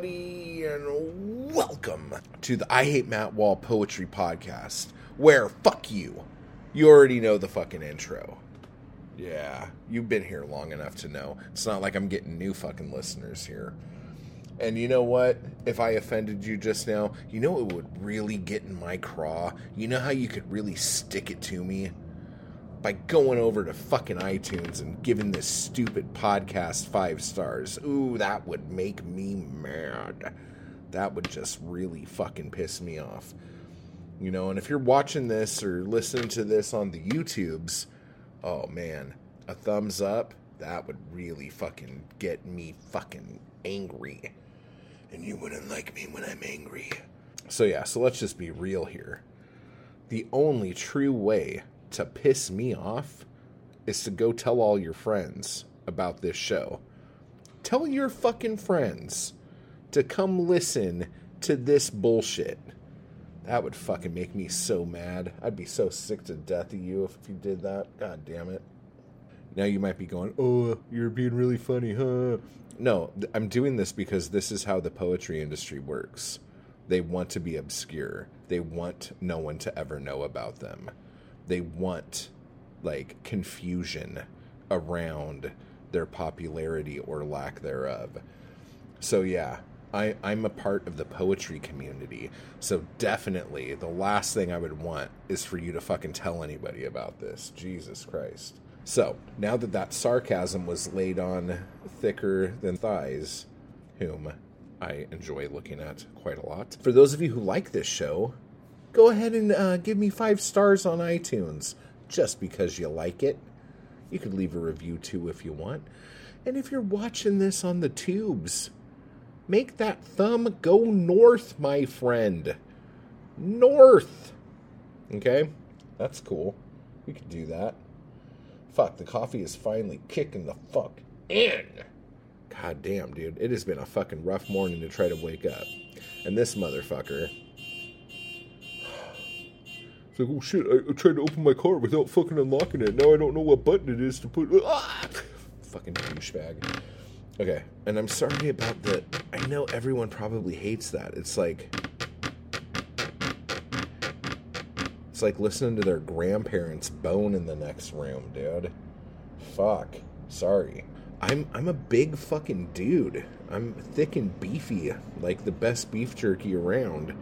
everybody, and welcome to the I Hate Matt Wall Poetry Podcast, where fuck you. You already know the fucking intro. Yeah, you've been here long enough to know. It's not like I'm getting new fucking listeners here. And you know what? If I offended you just now, you know it would really get in my craw? You know how you could really stick it to me? By going over to fucking iTunes and giving this stupid podcast five stars. Ooh, that would make me mad. That would just really fucking piss me off. You know, and if you're watching this or listening to this on the YouTubes, oh man, a thumbs up, that would really fucking get me fucking angry. And you wouldn't like me when I'm angry. So yeah, so let's just be real here. The only true way to piss me off is to go tell all your friends about this show. Tell your fucking friends to come listen to this bullshit. That would fucking make me so mad. I'd be so sick to death of you if you did that. God damn it. Now you might be going, oh, you're being really funny, huh? No, I'm doing this because this is how the poetry industry works. They want to be obscure, they want no one to ever know about them they want like confusion around their popularity or lack thereof. So yeah, I, I'm a part of the poetry community. So definitely the last thing I would want is for you to fucking tell anybody about this. Jesus Christ. So now that that sarcasm was laid on thicker than thighs, whom I enjoy looking at quite a lot. For those of you who like this show, go ahead and uh, give me five stars on iTunes just because you like it. You could leave a review too if you want. And if you're watching this on the tubes, make that thumb go north, my friend. North. Okay? That's cool. We could do that. Fuck, the coffee is finally kicking the fuck in. God damn, dude. It has been a fucking rough morning to try to wake up. And this motherfucker like, oh shit, I, I, tried to open my car without fucking unlocking it. Now I don't know what button it is to put. Ah! Fucking douchebag. Okay, and I'm sorry about the. I know everyone probably hates that. It's like. It's like listening to their grandparents bone in the next room, dude. Fuck. Sorry. I'm I'm a big fucking dude. I'm thick and beefy, like the best beef jerky around.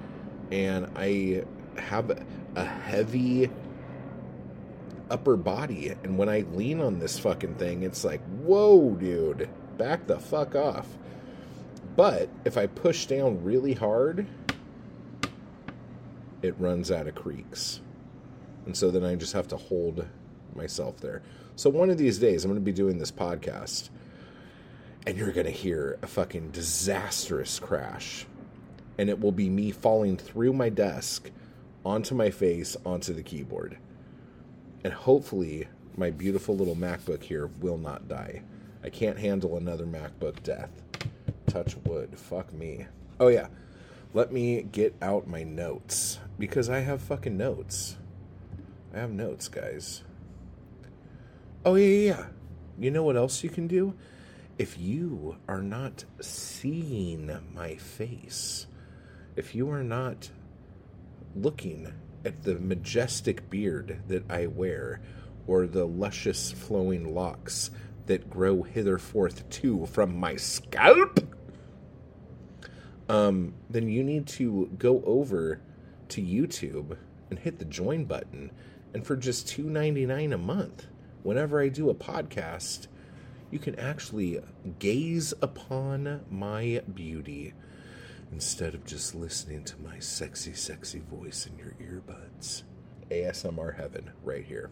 And I have a heavy upper body. And when I lean on this fucking thing, it's like, whoa, dude, back the fuck off. But if I push down really hard, it runs out of creaks. And so then I just have to hold myself there. So one of these days, I'm going to be doing this podcast, and you're going to hear a fucking disastrous crash. And it will be me falling through my desk onto my face, onto the keyboard. And hopefully, my beautiful little MacBook here will not die. I can't handle another MacBook death. Touch wood. Fuck me. Oh, yeah. Let me get out my notes because I have fucking notes. I have notes, guys. Oh, yeah, yeah, yeah. You know what else you can do? If you are not seeing my face, if you are not looking at the majestic beard that I wear, or the luscious flowing locks that grow hitherforth too from my scalp, um, then you need to go over to YouTube and hit the join button. And for just $2.99 a month, whenever I do a podcast, you can actually gaze upon my beauty instead of just listening to my sexy, sexy voice in your earbuds. ASMR heaven right here.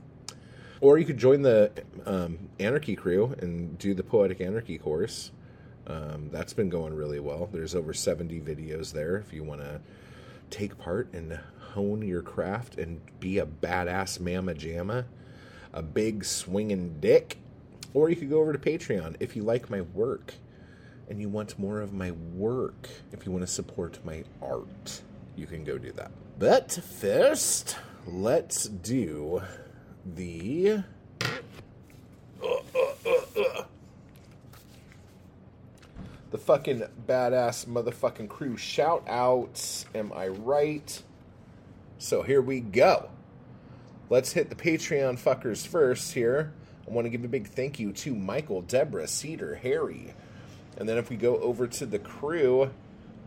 Or you could join the um, Anarchy crew and do the Poetic Anarchy course. Um, that's been going really well. There's over 70 videos there if you want to take part and hone your craft and be a badass mama jamma, a big swinging dick. Or you could go over to Patreon if you like my work and you want more of my work, if you want to support my art, you can go do that. But first, let's do the. the fucking badass motherfucking crew shout outs. Am I right? So here we go. Let's hit the Patreon fuckers first here. I want to give a big thank you to Michael, Deborah, Cedar, Harry. And then if we go over to the crew,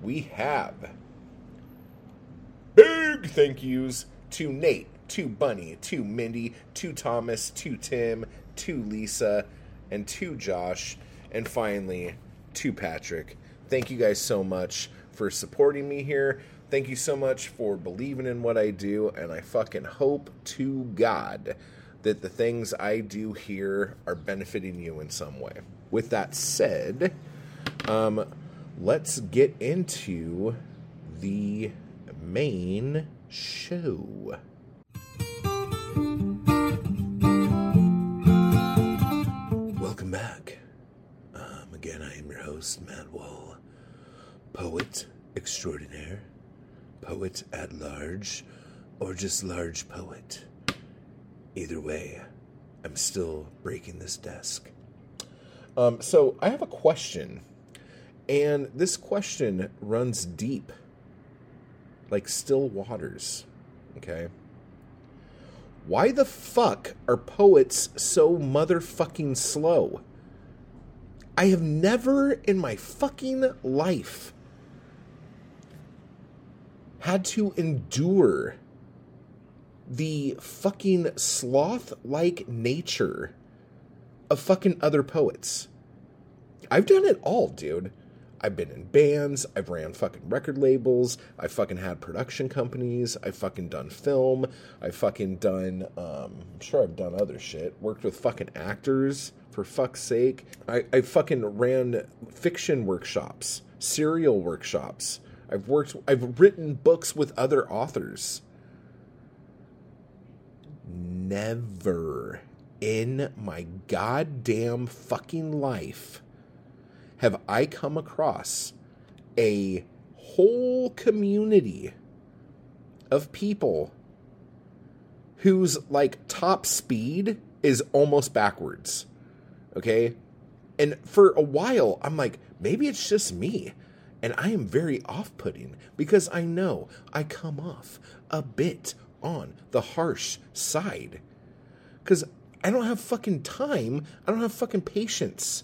we have big thank yous to Nate, to Bunny, to Mindy, to Thomas, to Tim, to Lisa, and to Josh, and finally to Patrick. Thank you guys so much for supporting me here. Thank you so much for believing in what I do, and I fucking hope to God that the things I do here are benefiting you in some way. With that said, um, let's get into the main show. Welcome back. Um, again, I am your host, Matt Wall, poet extraordinaire, poet at large, or just large poet. Either way, I'm still breaking this desk. Um, so, I have a question, and this question runs deep, like still waters. Okay? Why the fuck are poets so motherfucking slow? I have never in my fucking life had to endure the fucking sloth like nature of fucking other poets. I've done it all, dude. I've been in bands, I've ran fucking record labels, I've fucking had production companies, I've fucking done film, I've fucking done, um, I'm sure I've done other shit, worked with fucking actors, for fuck's sake. I, I fucking ran fiction workshops, serial workshops. I've worked, I've written books with other authors. Never in my goddamn fucking life have I come across a whole community of people whose like top speed is almost backwards. Okay? And for a while I'm like maybe it's just me and I am very off-putting because I know I come off a bit on the harsh side cuz I don't have fucking time. I don't have fucking patience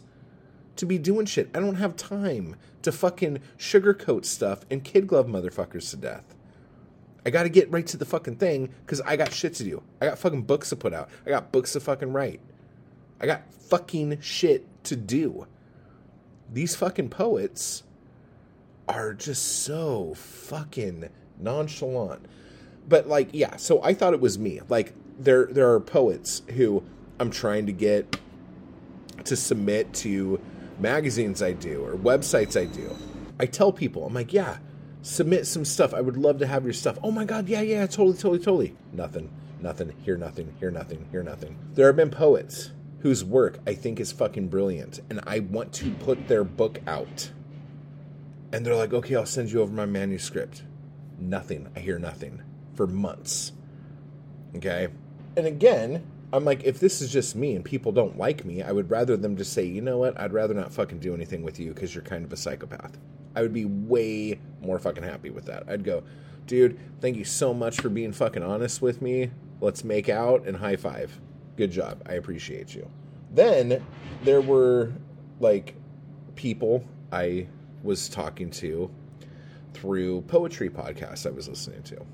to be doing shit. I don't have time to fucking sugarcoat stuff and kid glove motherfuckers to death. I got to get right to the fucking thing because I got shit to do. I got fucking books to put out. I got books to fucking write. I got fucking shit to do. These fucking poets are just so fucking nonchalant. But like, yeah, so I thought it was me. Like there there are poets who I'm trying to get to submit to magazines I do or websites I do. I tell people, I'm like, yeah, submit some stuff. I would love to have your stuff. Oh my God, yeah, yeah, totally, totally, totally. Nothing, nothing, hear nothing, hear nothing, hear nothing. There have been poets whose work I think is fucking brilliant, and I want to put their book out. And they're like, okay, I'll send you over my manuscript. Nothing. I hear nothing for months. Okay. And again, I'm like, if this is just me and people don't like me, I would rather them just say, you know what, I'd rather not fucking do anything with you because you're kind of a psychopath. I would be way more fucking happy with that. I'd go, dude, thank you so much for being fucking honest with me. Let's make out and high five. Good job. I appreciate you. Then there were like people I was talking to through poetry podcasts I was listening to.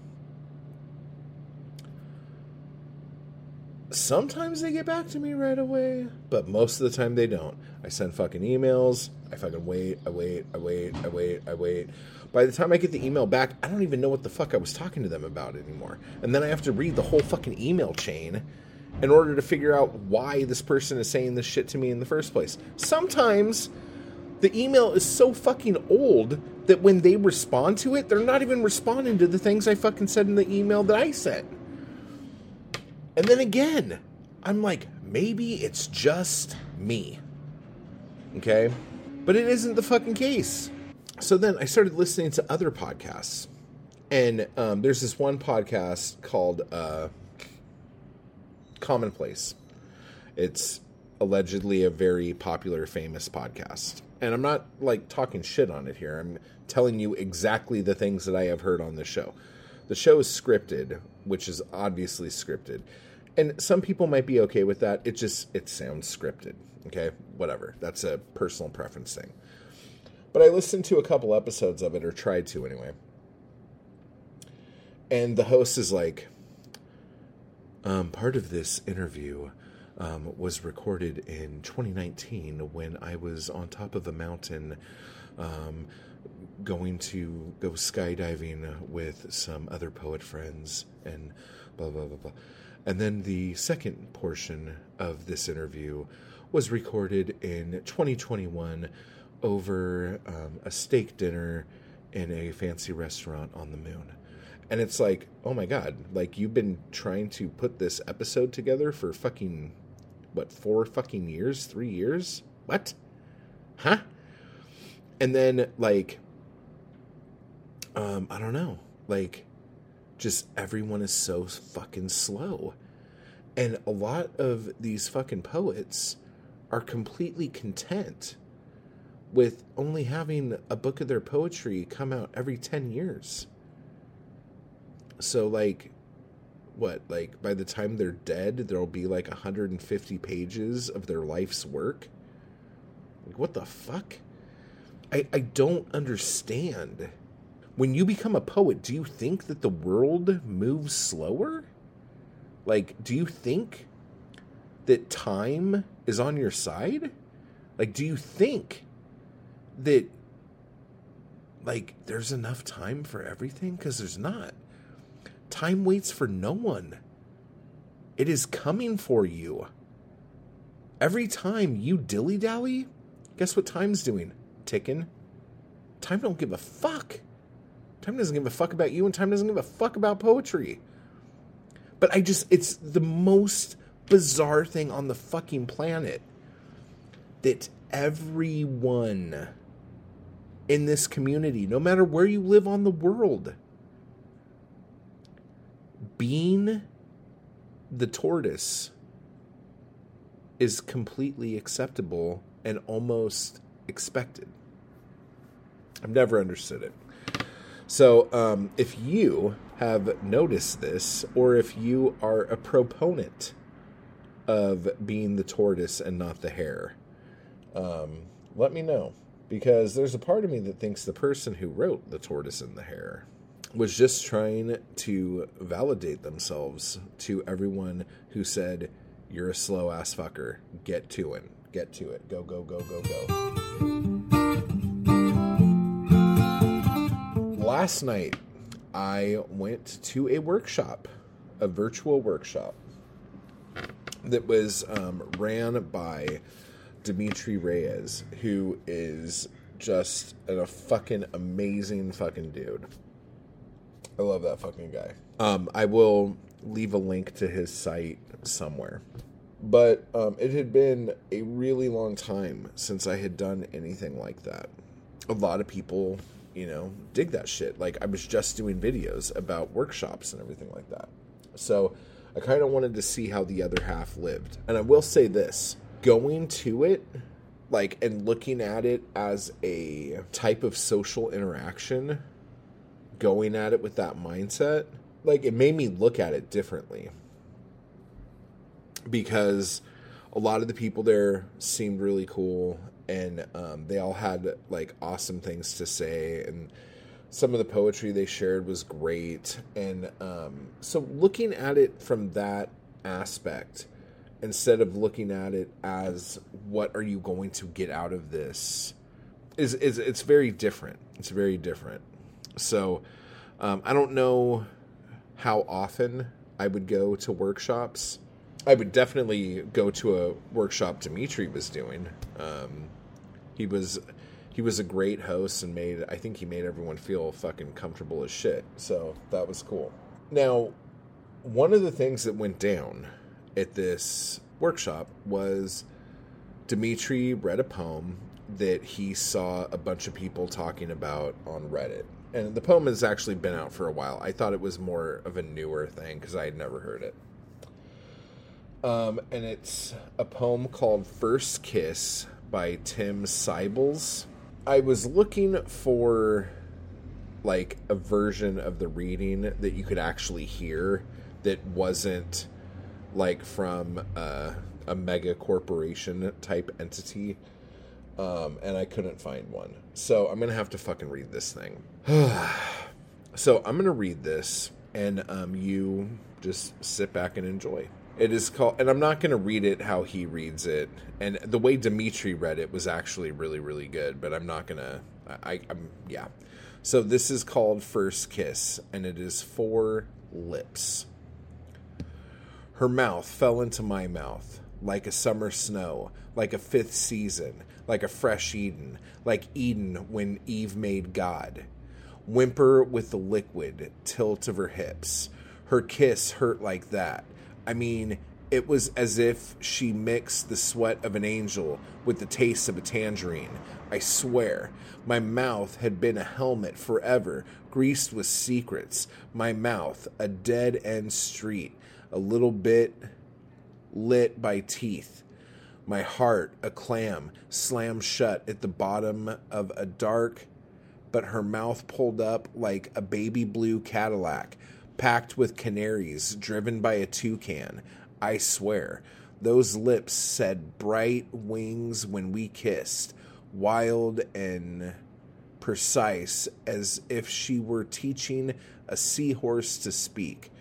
Sometimes they get back to me right away, but most of the time they don't. I send fucking emails. I fucking wait, I wait, I wait, I wait, I wait. By the time I get the email back, I don't even know what the fuck I was talking to them about anymore. And then I have to read the whole fucking email chain in order to figure out why this person is saying this shit to me in the first place. Sometimes the email is so fucking old that when they respond to it, they're not even responding to the things I fucking said in the email that I sent. And then again, I'm like, maybe it's just me. Okay? But it isn't the fucking case. So then I started listening to other podcasts. And um, there's this one podcast called uh, Commonplace. It's allegedly a very popular, famous podcast. And I'm not like talking shit on it here. I'm telling you exactly the things that I have heard on the show. The show is scripted, which is obviously scripted. And some people might be okay with that. It just it sounds scripted. Okay? Whatever. That's a personal preference thing. But I listened to a couple episodes of it or tried to anyway. And the host is like um, part of this interview um, was recorded in 2019 when I was on top of a mountain um, going to go skydiving with some other poet friends and blah, blah, blah, blah. And then the second portion of this interview was recorded in 2021 over um, a steak dinner in a fancy restaurant on the moon. And it's like, oh my god, like you've been trying to put this episode together for fucking what, four fucking years? Three years? What? Huh? And then like um, I don't know. Like just everyone is so fucking slow. And a lot of these fucking poets are completely content with only having a book of their poetry come out every 10 years. So, like, what? Like, by the time they're dead, there'll be like 150 pages of their life's work? Like, what the fuck? I, I don't understand. When you become a poet, do you think that the world moves slower? Like, do you think that time is on your side? Like, do you think that, like, there's enough time for everything? Because there's not. Time waits for no one. It is coming for you. Every time you dilly dally, guess what time's doing? Ticking. Time don't give a fuck. Time doesn't give a fuck about you, and time doesn't give a fuck about poetry. But I just, it's the most bizarre thing on the fucking planet that everyone in this community, no matter where you live on the world, being the tortoise is completely acceptable and almost expected. I've never understood it. So, um, if you have noticed this, or if you are a proponent of being the tortoise and not the hare, um, let me know. Because there's a part of me that thinks the person who wrote The Tortoise and the Hare was just trying to validate themselves to everyone who said, You're a slow ass fucker. Get to it. Get to it. Go, go, go, go, go. Last night, I went to a workshop, a virtual workshop that was um, ran by Dimitri Reyes, who is just a fucking amazing fucking dude. I love that fucking guy. Um, I will leave a link to his site somewhere. But um, it had been a really long time since I had done anything like that. A lot of people, you know, dig that shit. Like, I was just doing videos about workshops and everything like that. So I kind of wanted to see how the other half lived. And I will say this going to it, like, and looking at it as a type of social interaction going at it with that mindset, like it made me look at it differently. Because a lot of the people there seemed really cool and um, they all had like awesome things to say and some of the poetry they shared was great and um, so looking at it from that aspect instead of looking at it as what are you going to get out of this is is it's very different it's very different so um, I don't know how often I would go to workshops. I would definitely go to a workshop Dimitri was doing. Um, he was he was a great host and made I think he made everyone feel fucking comfortable as shit. So that was cool. Now, one of the things that went down at this workshop was Dimitri read a poem that he saw a bunch of people talking about on Reddit. And the poem has actually been out for a while. I thought it was more of a newer thing because I had never heard it. Um, and it's a poem called First Kiss by Tim Seibles. I was looking for like a version of the reading that you could actually hear that wasn't like from uh, a mega corporation type entity. Um, and I couldn't find one. So I'm going to have to fucking read this thing. so I'm going to read this, and um, you just sit back and enjoy. It is called, and I'm not going to read it how he reads it. And the way Dimitri read it was actually really, really good, but I'm not going to, I, I'm, yeah. So this is called First Kiss, and it is four lips. Her mouth fell into my mouth like a summer snow, like a fifth season, like a fresh Eden, like Eden when Eve made God. Whimper with the liquid tilt of her hips. Her kiss hurt like that. I mean, it was as if she mixed the sweat of an angel with the taste of a tangerine. I swear, my mouth had been a helmet forever, greased with secrets. My mouth, a dead end street, a little bit lit by teeth. My heart, a clam, slammed shut at the bottom of a dark, but her mouth pulled up like a baby blue Cadillac, packed with canaries, driven by a toucan. I swear, those lips said bright wings when we kissed, wild and precise, as if she were teaching a seahorse to speak.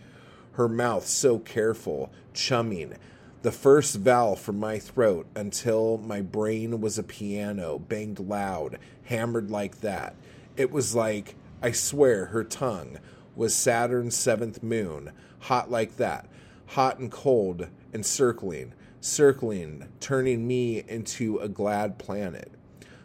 Her mouth so careful, chumming, the first vowel from my throat until my brain was a piano, banged loud, hammered like that. It was like, I swear, her tongue was Saturn's seventh moon, hot like that, hot and cold and circling, circling, turning me into a glad planet.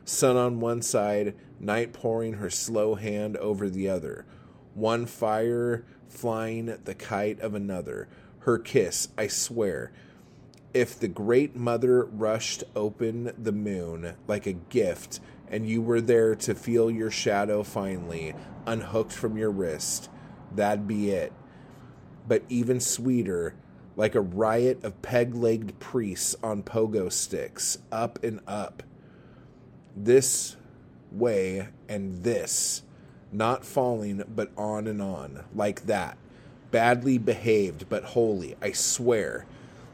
Sun on one side, night pouring her slow hand over the other. One fire flying the kite of another. Her kiss, I swear, if the great mother rushed open the moon like a gift and you were there to feel your shadow finally unhooked from your wrist, that'd be it. But even sweeter, like a riot of peg legged priests on pogo sticks, up and up. This way and this, not falling but on and on, like that. Badly behaved but holy, I swear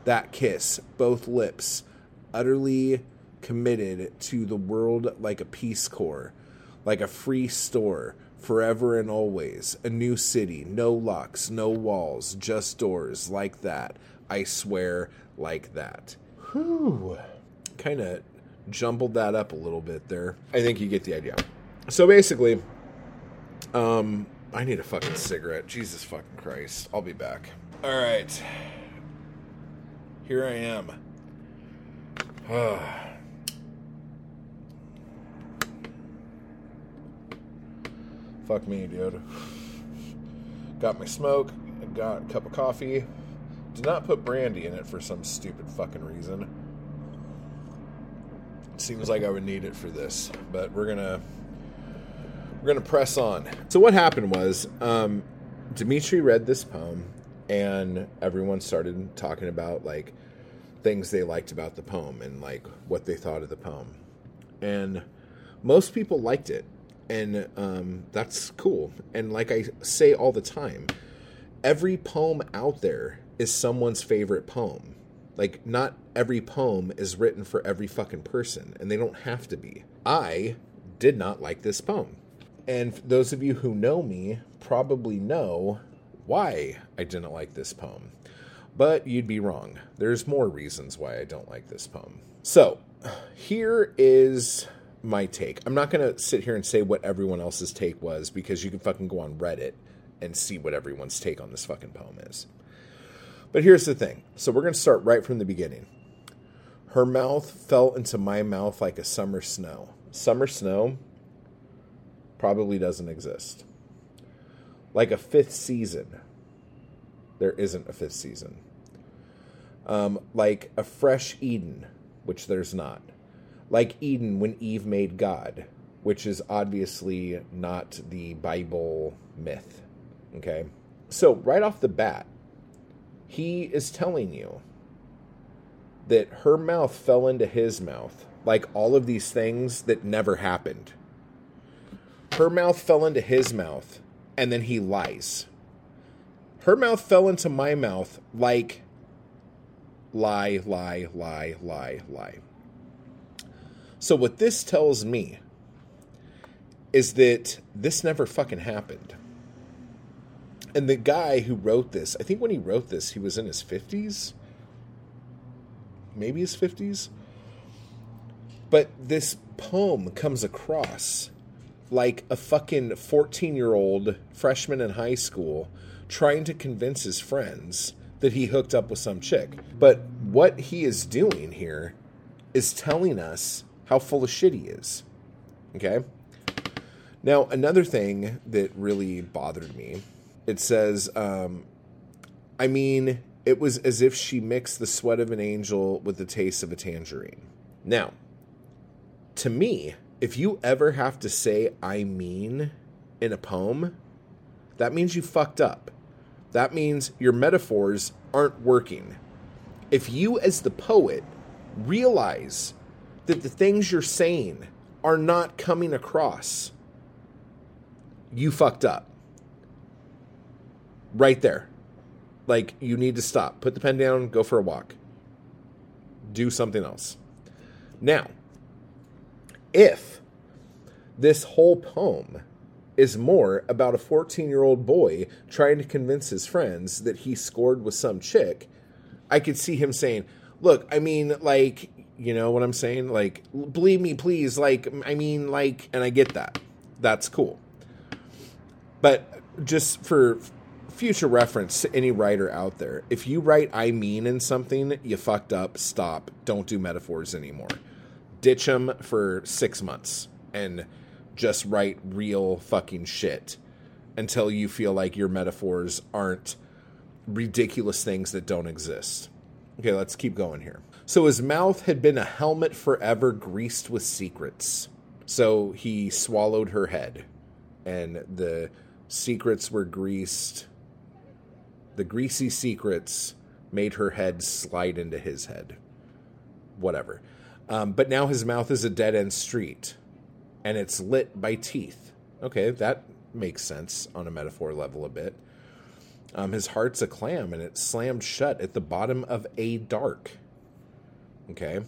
that kiss, both lips, utterly committed to the world like a Peace Corps, like a free store, forever and always. A new city, no locks, no walls, just doors, like that. I swear, like that. Whew. Kind of jumbled that up a little bit there. I think you get the idea. So basically, um, I need a fucking cigarette. Jesus fucking Christ. I'll be back. All right here I am. Fuck me, dude. Got my smoke, got a cup of coffee. Did not put brandy in it for some stupid fucking reason. seems like I would need it for this, but we're gonna we're gonna press on. So what happened was, um, Dimitri read this poem, and everyone started talking about like things they liked about the poem and like what they thought of the poem. And most people liked it, and um, that's cool. And like I say all the time, every poem out there is someone's favorite poem. Like, not every poem is written for every fucking person, and they don't have to be. I did not like this poem. And those of you who know me probably know why I didn't like this poem. But you'd be wrong. There's more reasons why I don't like this poem. So, here is my take. I'm not going to sit here and say what everyone else's take was because you can fucking go on Reddit and see what everyone's take on this fucking poem is. But here's the thing. So, we're going to start right from the beginning. Her mouth fell into my mouth like a summer snow. Summer snow probably doesn't exist. Like a fifth season there isn't a fifth season. Um, like a fresh Eden, which there's not. Like Eden when Eve made God, which is obviously not the Bible myth. Okay? So, right off the bat, he is telling you that her mouth fell into his mouth like all of these things that never happened. Her mouth fell into his mouth, and then he lies. Her mouth fell into my mouth like lie, lie, lie, lie, lie. So, what this tells me is that this never fucking happened. And the guy who wrote this, I think when he wrote this, he was in his 50s. Maybe his 50s. But this poem comes across like a fucking 14 year old freshman in high school trying to convince his friends that he hooked up with some chick. But what he is doing here is telling us how full of shit he is. Okay? Now, another thing that really bothered me it says, um, I mean, it was as if she mixed the sweat of an angel with the taste of a tangerine. Now, to me, if you ever have to say I mean in a poem, that means you fucked up. That means your metaphors aren't working. If you, as the poet, realize that the things you're saying are not coming across, you fucked up. Right there. Like, you need to stop. Put the pen down, go for a walk. Do something else. Now, if this whole poem is more about a 14 year old boy trying to convince his friends that he scored with some chick, I could see him saying, Look, I mean, like, you know what I'm saying? Like, believe me, please. Like, I mean, like, and I get that. That's cool. But just for future reference to any writer out there, if you write I mean in something, you fucked up, stop. Don't do metaphors anymore. Ditch them for six months and just write real fucking shit until you feel like your metaphors aren't ridiculous things that don't exist. Okay, let's keep going here. So his mouth had been a helmet forever greased with secrets. So he swallowed her head, and the secrets were greased. The greasy secrets made her head slide into his head. Whatever. Um, but now his mouth is a dead end street and it's lit by teeth. Okay, that makes sense on a metaphor level a bit. Um, his heart's a clam and it's slammed shut at the bottom of a dark. Okay.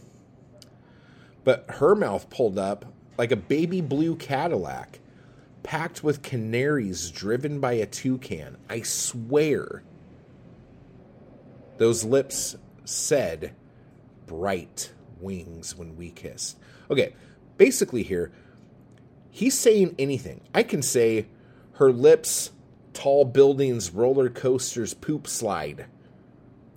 But her mouth pulled up like a baby blue Cadillac, packed with canaries driven by a toucan. I swear. Those lips said bright wings when we kissed. Okay, basically, here, he's saying anything. I can say her lips, tall buildings, roller coasters, poop slide.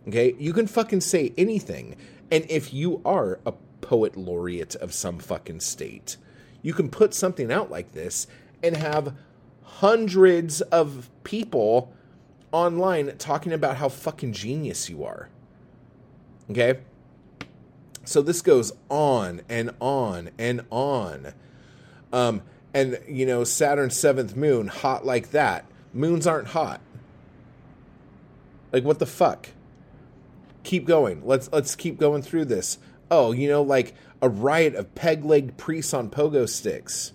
Okay, you can fucking say anything. And if you are a poet laureate of some fucking state, you can put something out like this and have hundreds of people online talking about how fucking genius you are. Okay? So this goes on and on and on. Um, and you know, Saturn's seventh moon, hot like that. Moons aren't hot. Like what the fuck? Keep going. Let's let's keep going through this. Oh, you know, like a riot of peg-legged priests on pogo sticks.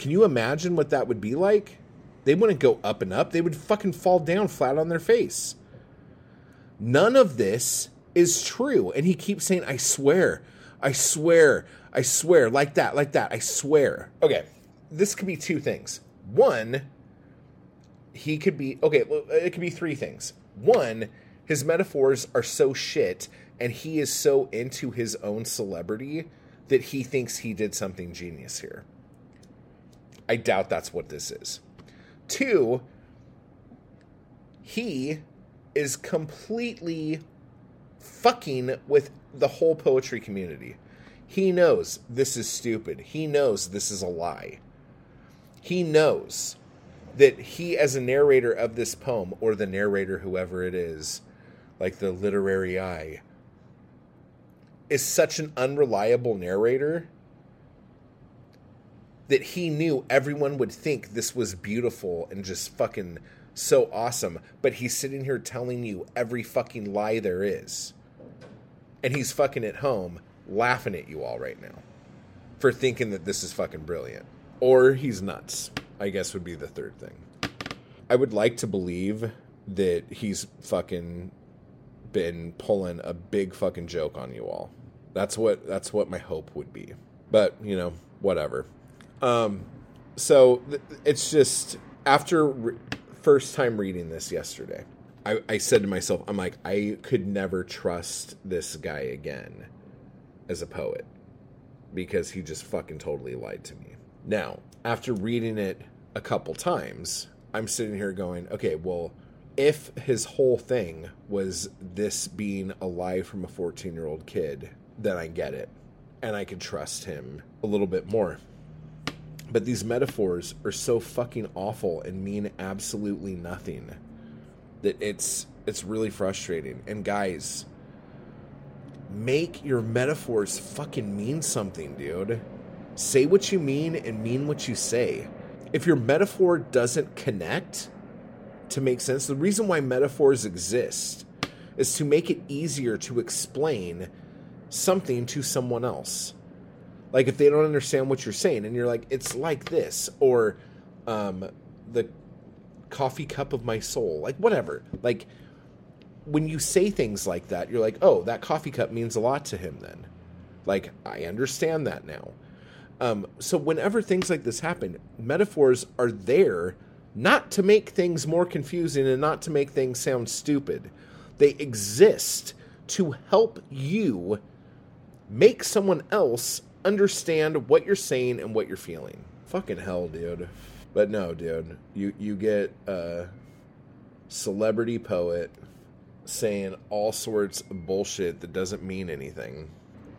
Can you imagine what that would be like? They wouldn't go up and up. They would fucking fall down flat on their face. None of this is true. And he keeps saying, I swear, I swear, I swear, like that, like that, I swear. Okay, this could be two things. One, he could be, okay, it could be three things. One, his metaphors are so shit and he is so into his own celebrity that he thinks he did something genius here. I doubt that's what this is. Two, he is completely fucking with the whole poetry community. He knows this is stupid. He knows this is a lie. He knows that he, as a narrator of this poem, or the narrator, whoever it is, like the literary eye, is such an unreliable narrator that he knew everyone would think this was beautiful and just fucking so awesome, but he's sitting here telling you every fucking lie there is. And he's fucking at home laughing at you all right now for thinking that this is fucking brilliant. Or he's nuts, I guess would be the third thing. I would like to believe that he's fucking been pulling a big fucking joke on you all. That's what that's what my hope would be. But, you know, whatever. Um so th- it's just after re- first time reading this yesterday, I, I said to myself, I'm like, I could never trust this guy again as a poet because he just fucking totally lied to me. Now, after reading it a couple times, I'm sitting here going, okay, well, if his whole thing was this being a lie from a 14 year old kid, then I get it. And I can trust him a little bit more. But these metaphors are so fucking awful and mean absolutely nothing that it's it's really frustrating. And guys, make your metaphors fucking mean something, dude. Say what you mean and mean what you say. If your metaphor doesn't connect to make sense, the reason why metaphors exist is to make it easier to explain something to someone else. Like if they don't understand what you're saying and you're like, it's like this, or um, the coffee cup of my soul, like whatever. Like when you say things like that, you're like, oh, that coffee cup means a lot to him then. Like, I understand that now. Um, so, whenever things like this happen, metaphors are there not to make things more confusing and not to make things sound stupid. They exist to help you make someone else understand what you're saying and what you're feeling. Fucking hell, dude. But no, dude. You you get a celebrity poet saying all sorts of bullshit that doesn't mean anything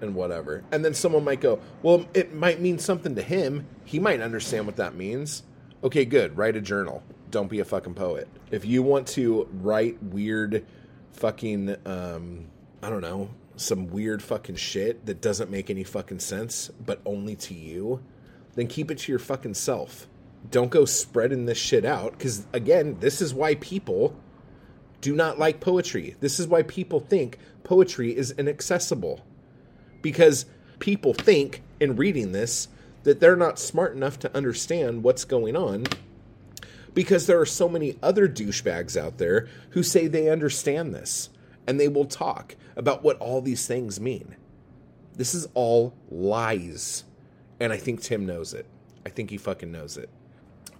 and whatever. And then someone might go, "Well, it might mean something to him. He might understand what that means." Okay, good. Write a journal. Don't be a fucking poet. If you want to write weird fucking um I don't know, some weird fucking shit that doesn't make any fucking sense, but only to you, then keep it to your fucking self. Don't go spreading this shit out cuz again, this is why people do not like poetry. This is why people think poetry is inaccessible. Because people think in reading this that they're not smart enough to understand what's going on because there are so many other douchebags out there who say they understand this and they will talk about what all these things mean. This is all lies. And I think Tim knows it. I think he fucking knows it.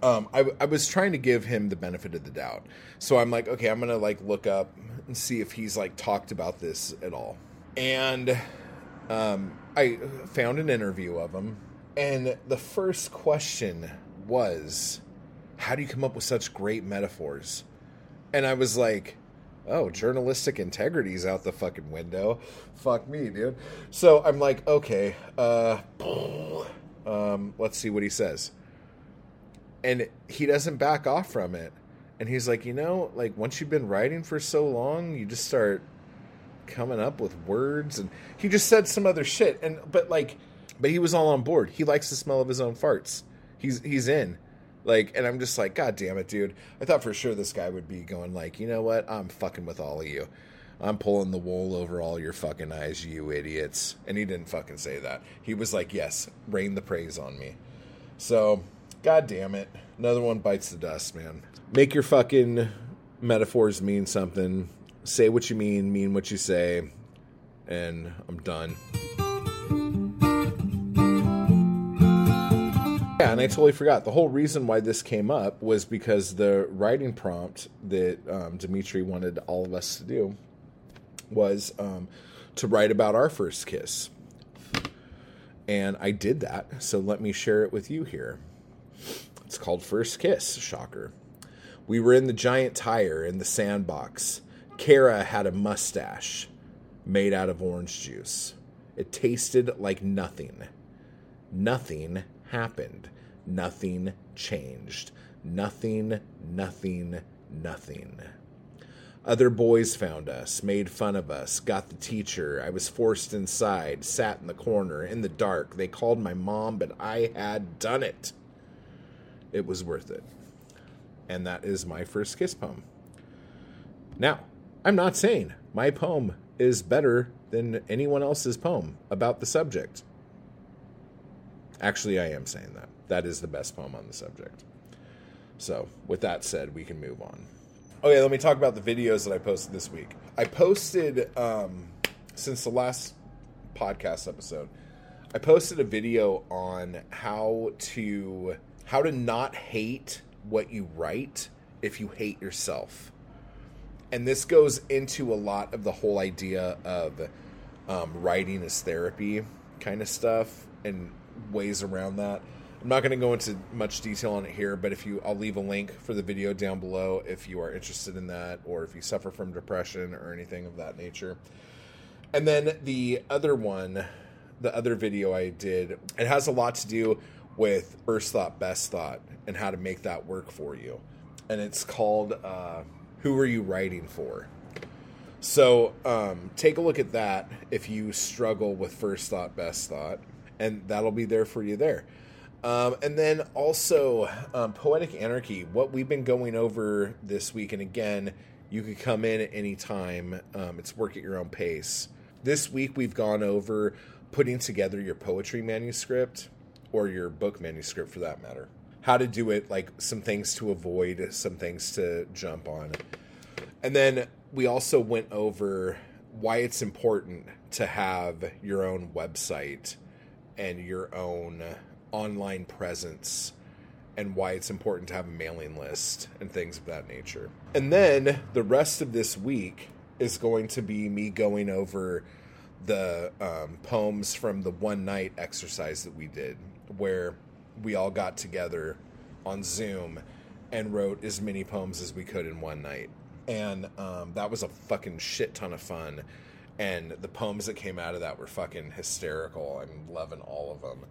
Um, I, I was trying to give him the benefit of the doubt. So I'm like, okay, I'm going to like look up and see if he's like talked about this at all. And um, I found an interview of him. And the first question was, how do you come up with such great metaphors? And I was like, oh, journalistic integrity's out the fucking window. Fuck me, dude. So I'm like, okay, uh, um, let's see what he says. And he doesn't back off from it. And he's like, you know, like once you've been writing for so long, you just start coming up with words. And he just said some other shit. And but like, but he was all on board. He likes the smell of his own farts. He's he's in. Like, and I'm just like, God damn it, dude. I thought for sure this guy would be going like, you know what? I'm fucking with all of you. I'm pulling the wool over all your fucking eyes, you idiots. And he didn't fucking say that. He was like, yes, rain the praise on me. So, god damn it. Another one bites the dust, man. Make your fucking metaphors mean something. Say what you mean, mean what you say. And I'm done. And I totally forgot. The whole reason why this came up was because the writing prompt that um, Dimitri wanted all of us to do was um, to write about our first kiss. And I did that, so let me share it with you here. It's called First Kiss, shocker. We were in the giant tire in the sandbox. Kara had a mustache made out of orange juice. It tasted like nothing. Nothing happened. Nothing changed. Nothing, nothing, nothing. Other boys found us, made fun of us, got the teacher. I was forced inside, sat in the corner, in the dark. They called my mom, but I had done it. It was worth it. And that is my first kiss poem. Now, I'm not saying my poem is better than anyone else's poem about the subject. Actually, I am saying that. That is the best poem on the subject. So, with that said, we can move on. Okay, let me talk about the videos that I posted this week. I posted, um, since the last podcast episode, I posted a video on how to how to not hate what you write if you hate yourself. And this goes into a lot of the whole idea of um, writing as therapy kind of stuff and ways around that. I'm not going to go into much detail on it here, but if you, I'll leave a link for the video down below if you are interested in that, or if you suffer from depression or anything of that nature. And then the other one, the other video I did, it has a lot to do with first thought, best thought, and how to make that work for you. And it's called uh, "Who Are You Writing For." So um, take a look at that if you struggle with first thought, best thought, and that'll be there for you there. Um, and then also um, poetic anarchy. What we've been going over this week, and again, you can come in at any time. Um, it's work at your own pace. This week we've gone over putting together your poetry manuscript or your book manuscript for that matter. How to do it, like some things to avoid, some things to jump on. And then we also went over why it's important to have your own website and your own online presence and why it's important to have a mailing list and things of that nature. And then the rest of this week is going to be me going over the um, poems from the one night exercise that we did, where we all got together on Zoom and wrote as many poems as we could in one night. And um, that was a fucking shit ton of fun. And the poems that came out of that were fucking hysterical. I'm loving all of them.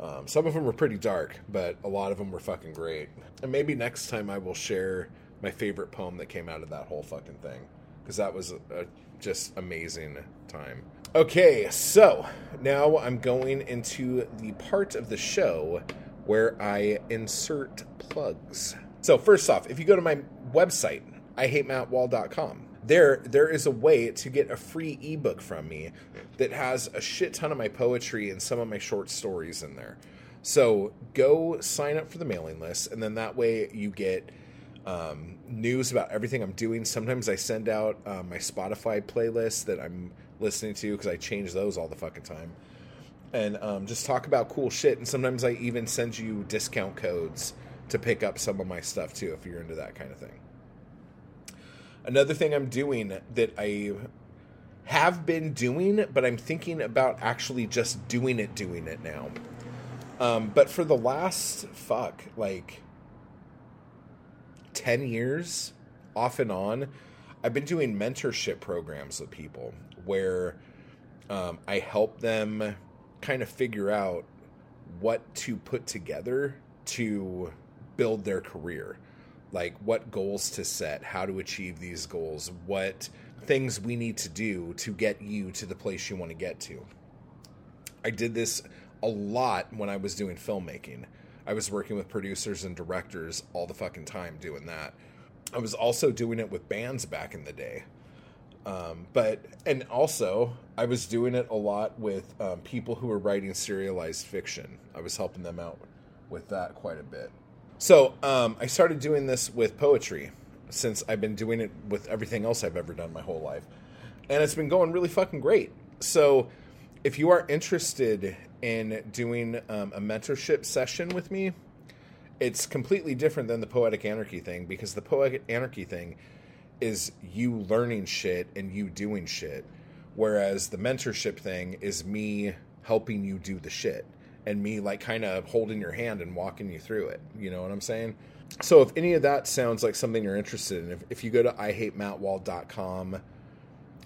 Um, some of them were pretty dark, but a lot of them were fucking great. And maybe next time I will share my favorite poem that came out of that whole fucking thing because that was a, just amazing time. Okay, so now I'm going into the part of the show where I insert plugs. So first off, if you go to my website, ihatemattwall.com, there there is a way to get a free ebook from me that has a shit ton of my poetry and some of my short stories in there. So go sign up for the mailing list, and then that way you get um, news about everything I'm doing. Sometimes I send out uh, my Spotify playlist that I'm listening to because I change those all the fucking time, and um, just talk about cool shit. And sometimes I even send you discount codes to pick up some of my stuff too if you're into that kind of thing. Another thing I'm doing that I have been doing, but I'm thinking about actually just doing it, doing it now. Um, but for the last fuck, like 10 years off and on, I've been doing mentorship programs with people where um, I help them kind of figure out what to put together to build their career. Like what goals to set, how to achieve these goals, what things we need to do to get you to the place you want to get to. I did this a lot when I was doing filmmaking. I was working with producers and directors all the fucking time doing that. I was also doing it with bands back in the day. Um, but, and also, I was doing it a lot with um, people who were writing serialized fiction. I was helping them out with that quite a bit. So, um, I started doing this with poetry since I've been doing it with everything else I've ever done my whole life. And it's been going really fucking great. So, if you are interested in doing um, a mentorship session with me, it's completely different than the poetic anarchy thing because the poetic anarchy thing is you learning shit and you doing shit, whereas the mentorship thing is me helping you do the shit and me like kind of holding your hand and walking you through it. You know what I'm saying? So if any of that sounds like something you're interested in, if, if you go to ihatemattwall.com,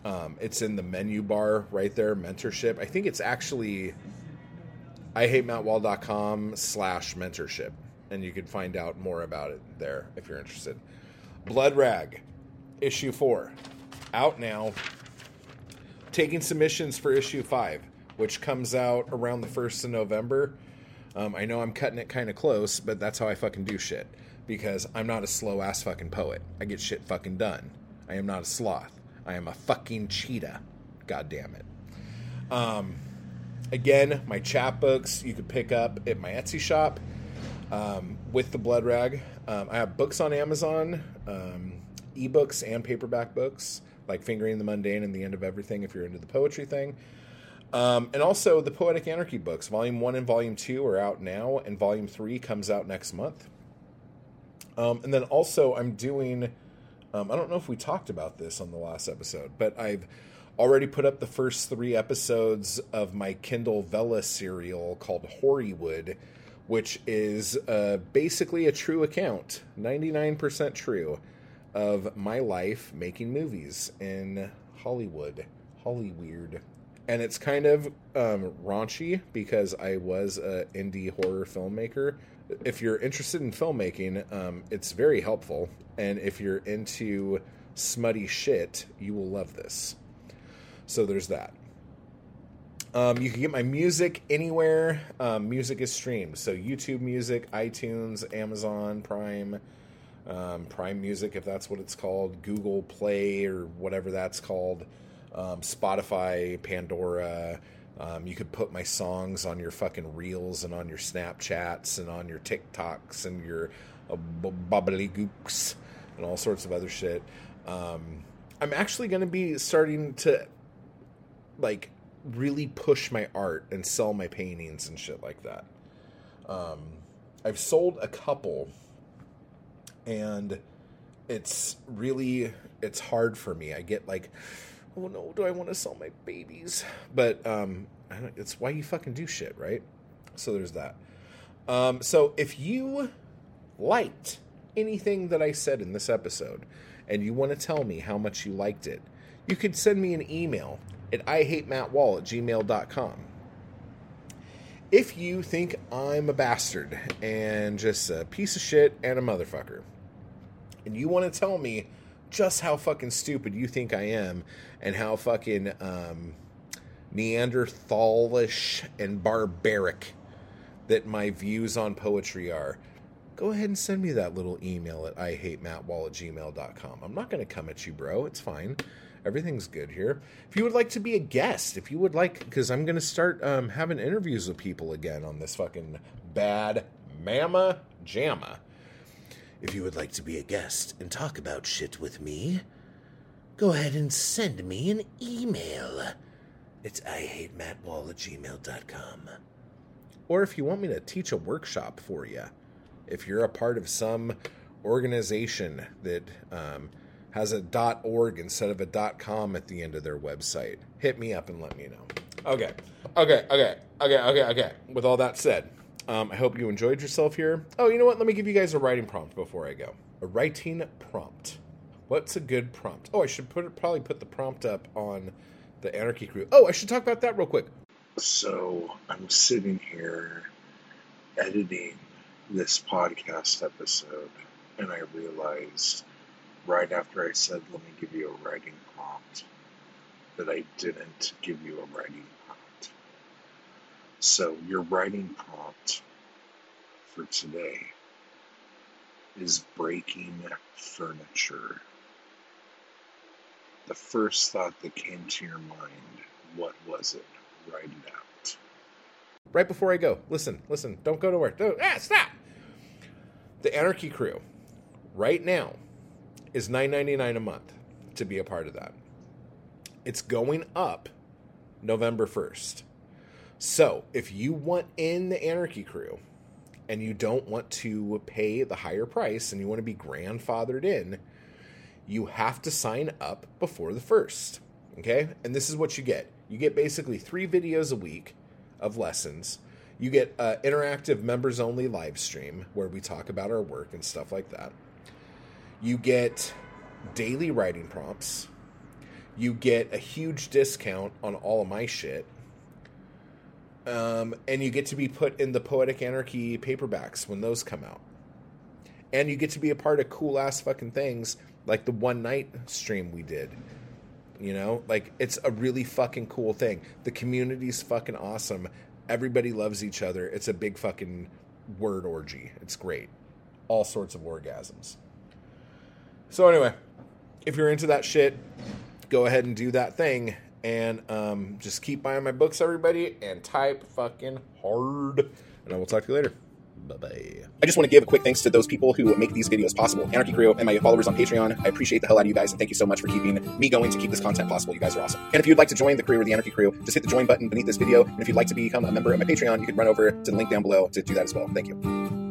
um, it's in the menu bar right there, mentorship. I think it's actually ihatemattwall.com slash mentorship. And you can find out more about it there if you're interested. Blood Rag, issue four, out now. Taking submissions for issue five, which comes out around the 1st of November. Um, I know I'm cutting it kind of close, but that's how I fucking do shit. Because I'm not a slow ass fucking poet. I get shit fucking done. I am not a sloth. I am a fucking cheetah. God damn it. Um, again, my chapbooks you could pick up at my Etsy shop um, with the blood rag. Um, I have books on Amazon, um, ebooks and paperback books, like Fingering the Mundane and The End of Everything if you're into the poetry thing. Um, and also the Poetic Anarchy books. Volume 1 and Volume 2 are out now, and Volume 3 comes out next month. Um, and then also, I'm doing. Um, I don't know if we talked about this on the last episode, but I've already put up the first three episodes of my Kindle Vella serial called Hoarywood, which is uh, basically a true account, 99% true, of my life making movies in Hollywood. Hollyweird. And it's kind of um, raunchy because I was an indie horror filmmaker. If you're interested in filmmaking, um, it's very helpful. And if you're into smutty shit, you will love this. So there's that. Um, you can get my music anywhere. Um, music is streamed. So YouTube Music, iTunes, Amazon Prime, um, Prime Music, if that's what it's called, Google Play, or whatever that's called, um, Spotify, Pandora. Um, you could put my songs on your fucking reels and on your Snapchats and on your TikToks and your uh, bubbly gooks and all sorts of other shit. Um, I'm actually going to be starting to like really push my art and sell my paintings and shit like that. Um, I've sold a couple, and it's really it's hard for me. I get like, oh no, do I want to sell my babies? But um, it's why you fucking do shit, right? So there's that. Um, so if you liked anything that I said in this episode, and you want to tell me how much you liked it, you could send me an email at ihatemattwall at gmail.com. If you think I'm a bastard and just a piece of shit and a motherfucker, and you want to tell me just how fucking stupid you think I am and how fucking um, Neanderthalish and barbaric that my views on poetry are, go ahead and send me that little email at ihatemattwall at gmail.com. I'm not going to come at you, bro. It's fine. Everything's good here. If you would like to be a guest, if you would like, because I'm going to start um, having interviews with people again on this fucking bad mama jamma. If you would like to be a guest and talk about shit with me, go ahead and send me an email. It's ihatemattwall at gmail.com. Or if you want me to teach a workshop for you, if you're a part of some organization that um, has a .org instead of a .com at the end of their website. Hit me up and let me know. Okay, okay, okay, okay, okay, okay. With all that said, um, I hope you enjoyed yourself here. Oh, you know what? Let me give you guys a writing prompt before I go. A writing prompt. What's a good prompt? Oh, I should put probably put the prompt up on the Anarchy Crew. Oh, I should talk about that real quick. So I'm sitting here editing this podcast episode, and I realized right after I said, let me give you a writing prompt, that I didn't give you a writing. So, your writing prompt for today is breaking furniture. The first thought that came to your mind, what was it? Write it out. Right before I go, listen, listen, don't go to work. Don't, ah, stop! The Anarchy Crew, right now, is $9.99 a month to be a part of that. It's going up November 1st. So, if you want in the Anarchy Crew and you don't want to pay the higher price and you want to be grandfathered in, you have to sign up before the 1st. Okay? And this is what you get you get basically three videos a week of lessons. You get an interactive members only live stream where we talk about our work and stuff like that. You get daily writing prompts. You get a huge discount on all of my shit. Um, and you get to be put in the Poetic Anarchy paperbacks when those come out. And you get to be a part of cool ass fucking things like the one night stream we did. You know, like it's a really fucking cool thing. The community's fucking awesome. Everybody loves each other. It's a big fucking word orgy. It's great. All sorts of orgasms. So anyway, if you're into that shit, go ahead and do that thing and um, just keep buying my books, everybody, and type fucking hard. And I will talk to you later. Bye bye. I just want to give a quick thanks to those people who make these videos possible. Anarchy Crew and my followers on Patreon. I appreciate the hell out of you guys, and thank you so much for keeping me going to keep this content possible. You guys are awesome. And if you'd like to join the crew or the Anarchy Crew, just hit the join button beneath this video. And if you'd like to become a member of my Patreon, you can run over to the link down below to do that as well. Thank you.